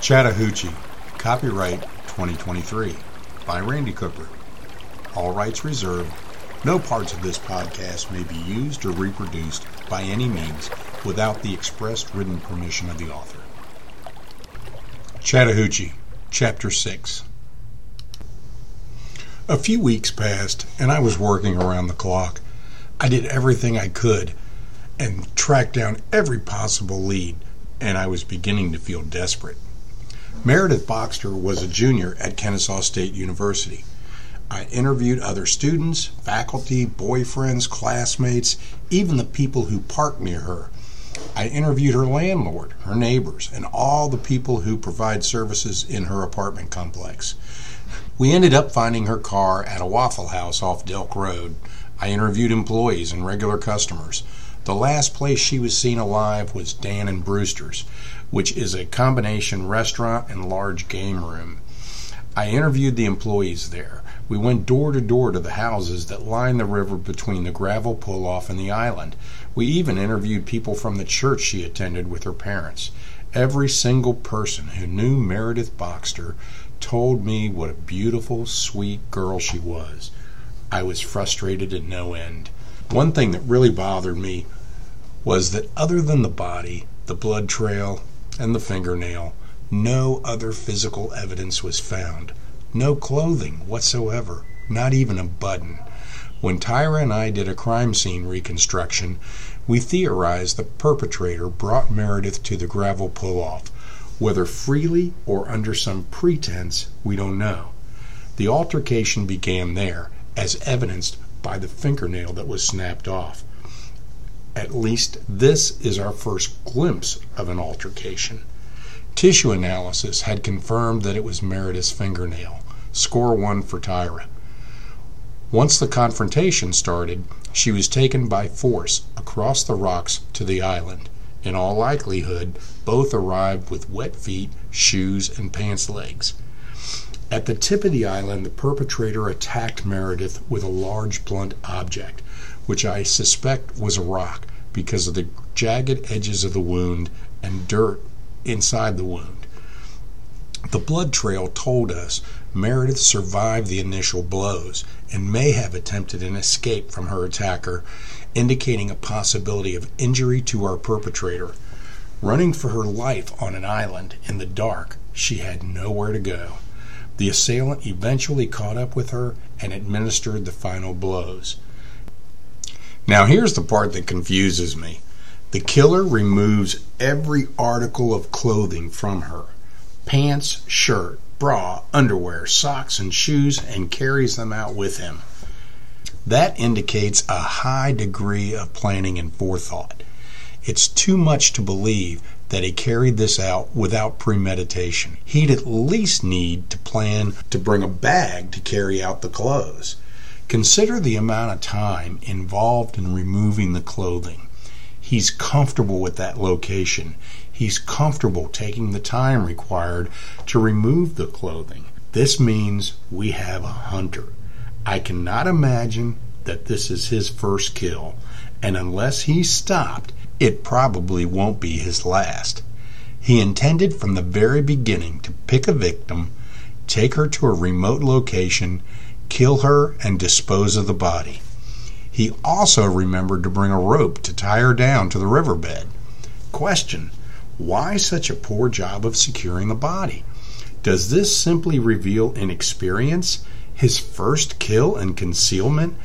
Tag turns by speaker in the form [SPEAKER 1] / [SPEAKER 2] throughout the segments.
[SPEAKER 1] Chattahoochee, copyright 2023 by Randy Cooper. All rights reserved. No parts of this podcast may be used or reproduced by any means without the expressed written permission of the author. Chattahoochee, Chapter 6 A few weeks passed, and I was working around the clock. I did everything I could and tracked down every possible lead, and I was beginning to feel desperate. Meredith Boxter was a junior at Kennesaw State University. I interviewed other students, faculty, boyfriends, classmates, even the people who parked near her. I interviewed her landlord, her neighbors, and all the people who provide services in her apartment complex. We ended up finding her car at a Waffle House off Delk Road. I interviewed employees and regular customers. The last place she was seen alive was Dan and Brewster's, which is a combination restaurant and large game room. I interviewed the employees there. We went door to door to the houses that line the river between the gravel pull off and the island. We even interviewed people from the church she attended with her parents. Every single person who knew Meredith Boxter told me what a beautiful, sweet girl she was. I was frustrated to no end. One thing that really bothered me was that other than the body, the blood trail, and the fingernail, no other physical evidence was found. No clothing whatsoever, not even a button. When Tyra and I did a crime scene reconstruction, we theorized the perpetrator brought Meredith to the gravel pull off. Whether freely or under some pretense, we don't know. The altercation began there, as evidenced by the fingernail that was snapped off. At least this is our first glimpse of an altercation. Tissue analysis had confirmed that it was Meredith's fingernail. Score one for Tyra. Once the confrontation started, she was taken by force across the rocks to the island. In all likelihood, both arrived with wet feet, shoes, and pants legs. At the tip of the island, the perpetrator attacked Meredith with a large blunt object which I suspect was a rock because of the jagged edges of the wound and dirt inside the wound. The blood trail told us Meredith survived the initial blows and may have attempted an escape from her attacker, indicating a possibility of injury to our perpetrator. Running for her life on an island in the dark, she had nowhere to go. The assailant eventually caught up with her and administered the final blows. Now, here's the part that confuses me the killer removes every article of clothing from her pants, shirt, bra, underwear, socks, and shoes and carries them out with him. That indicates a high degree of planning and forethought. It's too much to believe that he carried this out without premeditation. He'd at least need to plan to bring a bag to carry out the clothes. Consider the amount of time involved in removing the clothing. He's comfortable with that location. He's comfortable taking the time required to remove the clothing. This means we have a hunter. I cannot imagine that this is his first kill, and unless he's stopped, it probably won't be his last. He intended from the very beginning to pick a victim, take her to a remote location, kill her, and dispose of the body. He also remembered to bring a rope to tie her down to the riverbed. Question Why such a poor job of securing the body? Does this simply reveal inexperience, his first kill and concealment,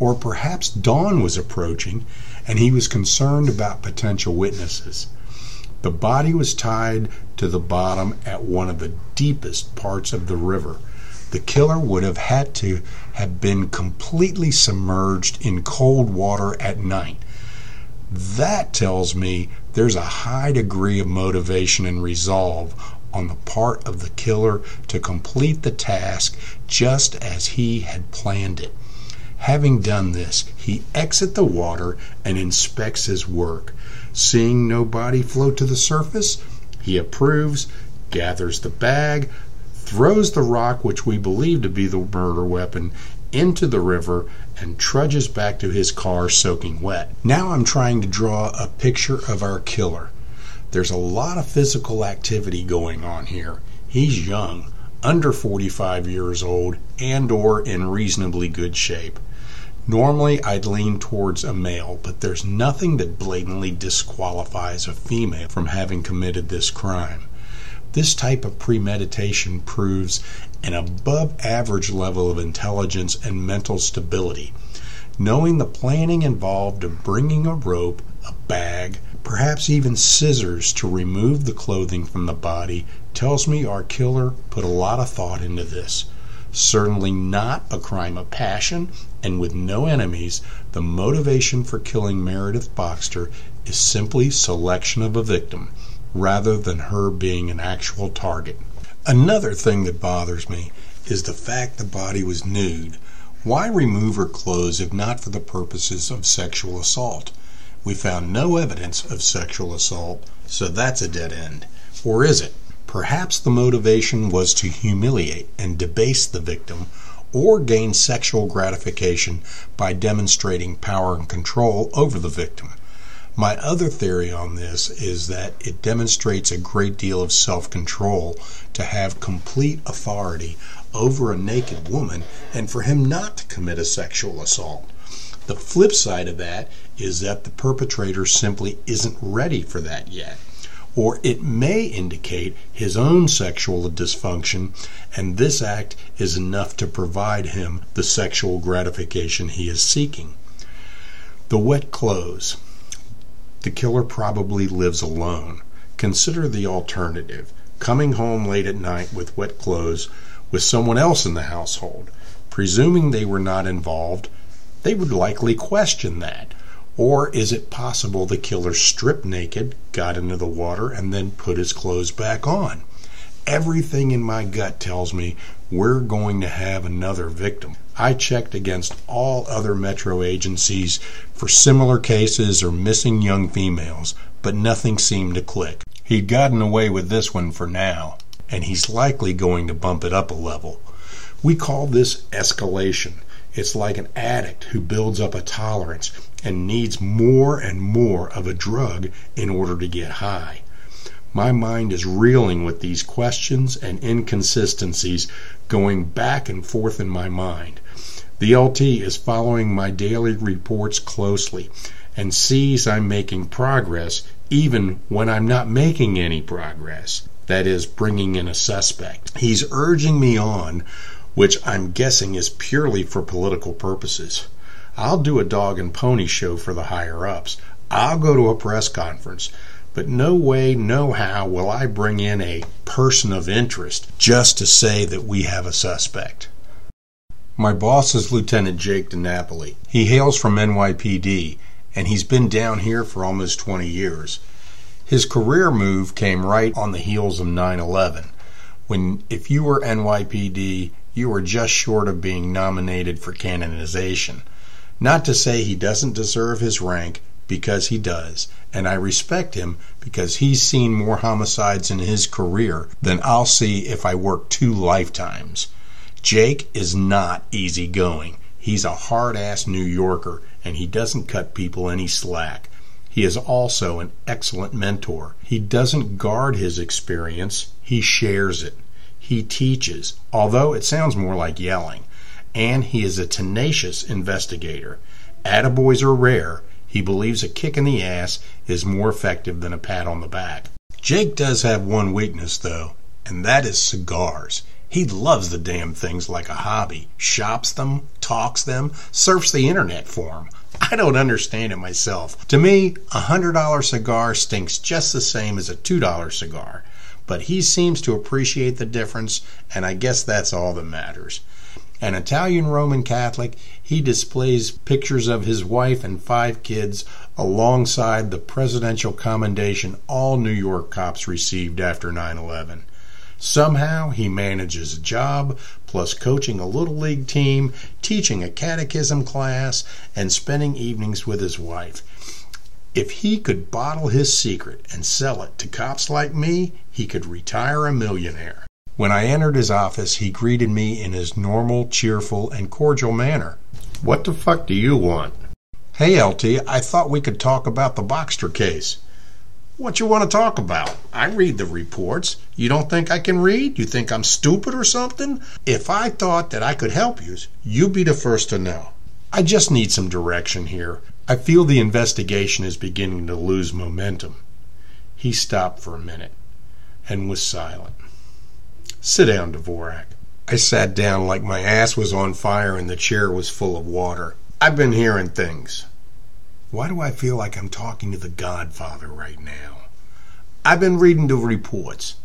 [SPEAKER 1] or perhaps dawn was approaching and he was concerned about potential witnesses? The body was tied to the bottom at one of the deepest parts of the river the killer would have had to have been completely submerged in cold water at night. That tells me there's a high degree of motivation and resolve on the part of the killer to complete the task just as he had planned it. Having done this, he exits the water and inspects his work. Seeing no body float to the surface, he approves, gathers the bag, throws the rock, which we believe to be the murder weapon, into the river and trudges back to his car soaking wet. Now I'm trying to draw a picture of our killer. There's a lot of physical activity going on here. He's young, under 45 years old, and or in reasonably good shape. Normally, I'd lean towards a male, but there's nothing that blatantly disqualifies a female from having committed this crime. This type of premeditation proves an above average level of intelligence and mental stability. Knowing the planning involved of bringing a rope, a bag, perhaps even scissors to remove the clothing from the body tells me our killer put a lot of thought into this. Certainly not a crime of passion, and with no enemies, the motivation for killing Meredith Boxter is simply selection of a victim rather than her being an actual target. Another thing that bothers me is the fact the body was nude. Why remove her clothes if not for the purposes of sexual assault? We found no evidence of sexual assault, so that's a dead end. Or is it? Perhaps the motivation was to humiliate and debase the victim or gain sexual gratification by demonstrating power and control over the victim. My other theory on this is that it demonstrates a great deal of self control to have complete authority over a naked woman and for him not to commit a sexual assault. The flip side of that is that the perpetrator simply isn't ready for that yet. Or it may indicate his own sexual dysfunction, and this act is enough to provide him the sexual gratification he is seeking. The wet clothes. The killer probably lives alone. Consider the alternative coming home late at night with wet clothes with someone else in the household. Presuming they were not involved, they would likely question that. Or is it possible the killer stripped naked, got into the water, and then put his clothes back on? Everything in my gut tells me we're going to have another victim. I checked against all other metro agencies for similar cases or missing young females, but nothing seemed to click. He'd gotten away with this one for now, and he's likely going to bump it up a level. We call this escalation. It's like an addict who builds up a tolerance and needs more and more of a drug in order to get high. My mind is reeling with these questions and inconsistencies going back and forth in my mind. The LT is following my daily reports closely and sees I'm making progress even when I'm not making any progress. That is, bringing in a suspect. He's urging me on, which I'm guessing is purely for political purposes. I'll do a dog and pony show for the higher ups. I'll go to a press conference. But no way, no how will I bring in a person of interest just to say that we have a suspect. My boss is Lieutenant Jake DiNapoli. He hails from NYPD, and he's been down here for almost 20 years. His career move came right on the heels of 9 11, when if you were NYPD, you are just short of being nominated for canonization. Not to say he doesn't deserve his rank, because he does, and I respect him because he's seen more homicides in his career than I'll see if I work two lifetimes. Jake is not easygoing. He's a hard ass New Yorker, and he doesn't cut people any slack. He is also an excellent mentor. He doesn't guard his experience, he shares it. He teaches, although it sounds more like yelling. And he is a tenacious investigator. Attaboys are rare, he believes a kick in the ass is more effective than a pat on the back. Jake does have one weakness, though, and that is cigars. He loves the damn things like a hobby, shops them, talks them, surfs the internet for them. I don't understand it myself. To me, a $100 cigar stinks just the same as a $2 cigar. But he seems to appreciate the difference, and I guess that's all that matters. An Italian Roman Catholic, he displays pictures of his wife and five kids alongside the presidential commendation all New York cops received after 9 11. Somehow he manages a job, plus coaching a little league team, teaching a catechism class, and spending evenings with his wife. If he could bottle his secret and sell it to cops like me, he could retire a millionaire. When I entered his office, he greeted me in his normal, cheerful, and cordial manner. What the fuck do you want? Hey, LT, I thought we could talk about the Boxter case. What you want to talk about? I read the reports. You don't think I can read? You think I'm stupid or something? If I thought that I could help you, you'd be the first to know. I just need some direction here. I feel the investigation is beginning to lose momentum. He stopped for a minute and was silent. Sit down, Dvorak. I sat down like my ass was on fire and the chair was full of water. I've been hearing things. Why do I feel like I'm talking to the Godfather right now? I've been reading the reports.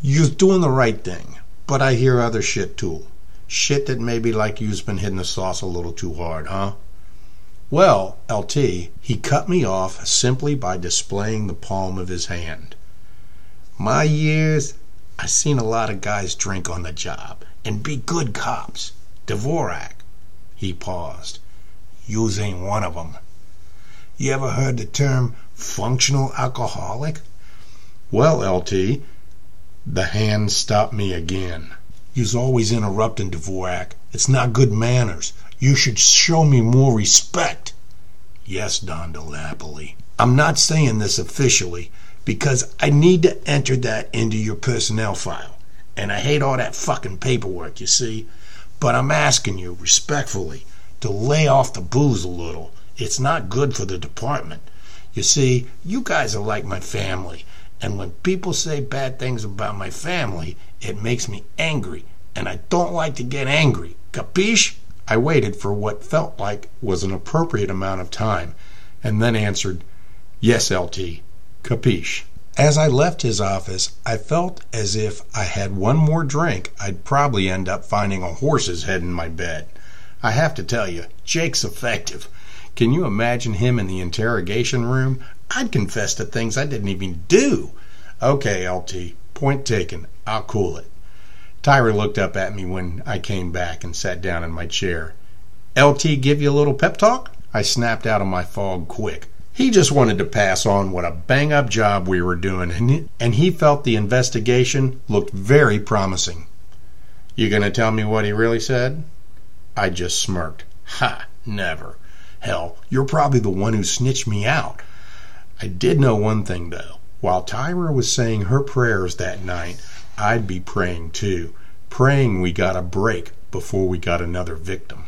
[SPEAKER 1] You're doing the right thing, but I hear other shit too. Shit that maybe like you's been hitting the sauce a little too hard, huh? Well, LT, he cut me off simply by displaying the palm of his hand. My years, I seen a lot of guys drink on the job and be good cops. Dvorak. He paused. Yous ain't one of 'em. You ever heard the term functional alcoholic? Well, LT, the hand stopped me again. You's always interrupting, Dvorak. It's not good manners. You should show me more respect. Yes, Don DiNapoli. I'm not saying this officially because I need to enter that into your personnel file. And I hate all that fucking paperwork, you see. But I'm asking you respectfully to lay off the booze a little. It's not good for the department. You see, you guys are like my family, and when people say bad things about my family, it makes me angry, and I don't like to get angry. Capiche? I waited for what felt like was an appropriate amount of time, and then answered, Yes, LT. Capiche. As I left his office, I felt as if I had one more drink, I'd probably end up finding a horse's head in my bed. I have to tell you, Jake's effective. Can you imagine him in the interrogation room? I'd confess to things I didn't even do. Okay, LT, point taken. I'll cool it. Tyra looked up at me when I came back and sat down in my chair. LT give you a little pep talk? I snapped out of my fog quick. He just wanted to pass on what a bang up job we were doing, and he, and he felt the investigation looked very promising. You gonna tell me what he really said? I just smirked. Ha, never. Hell, you're probably the one who snitched me out. I did know one thing, though. While Tyra was saying her prayers that night, I'd be praying too. Praying we got a break before we got another victim.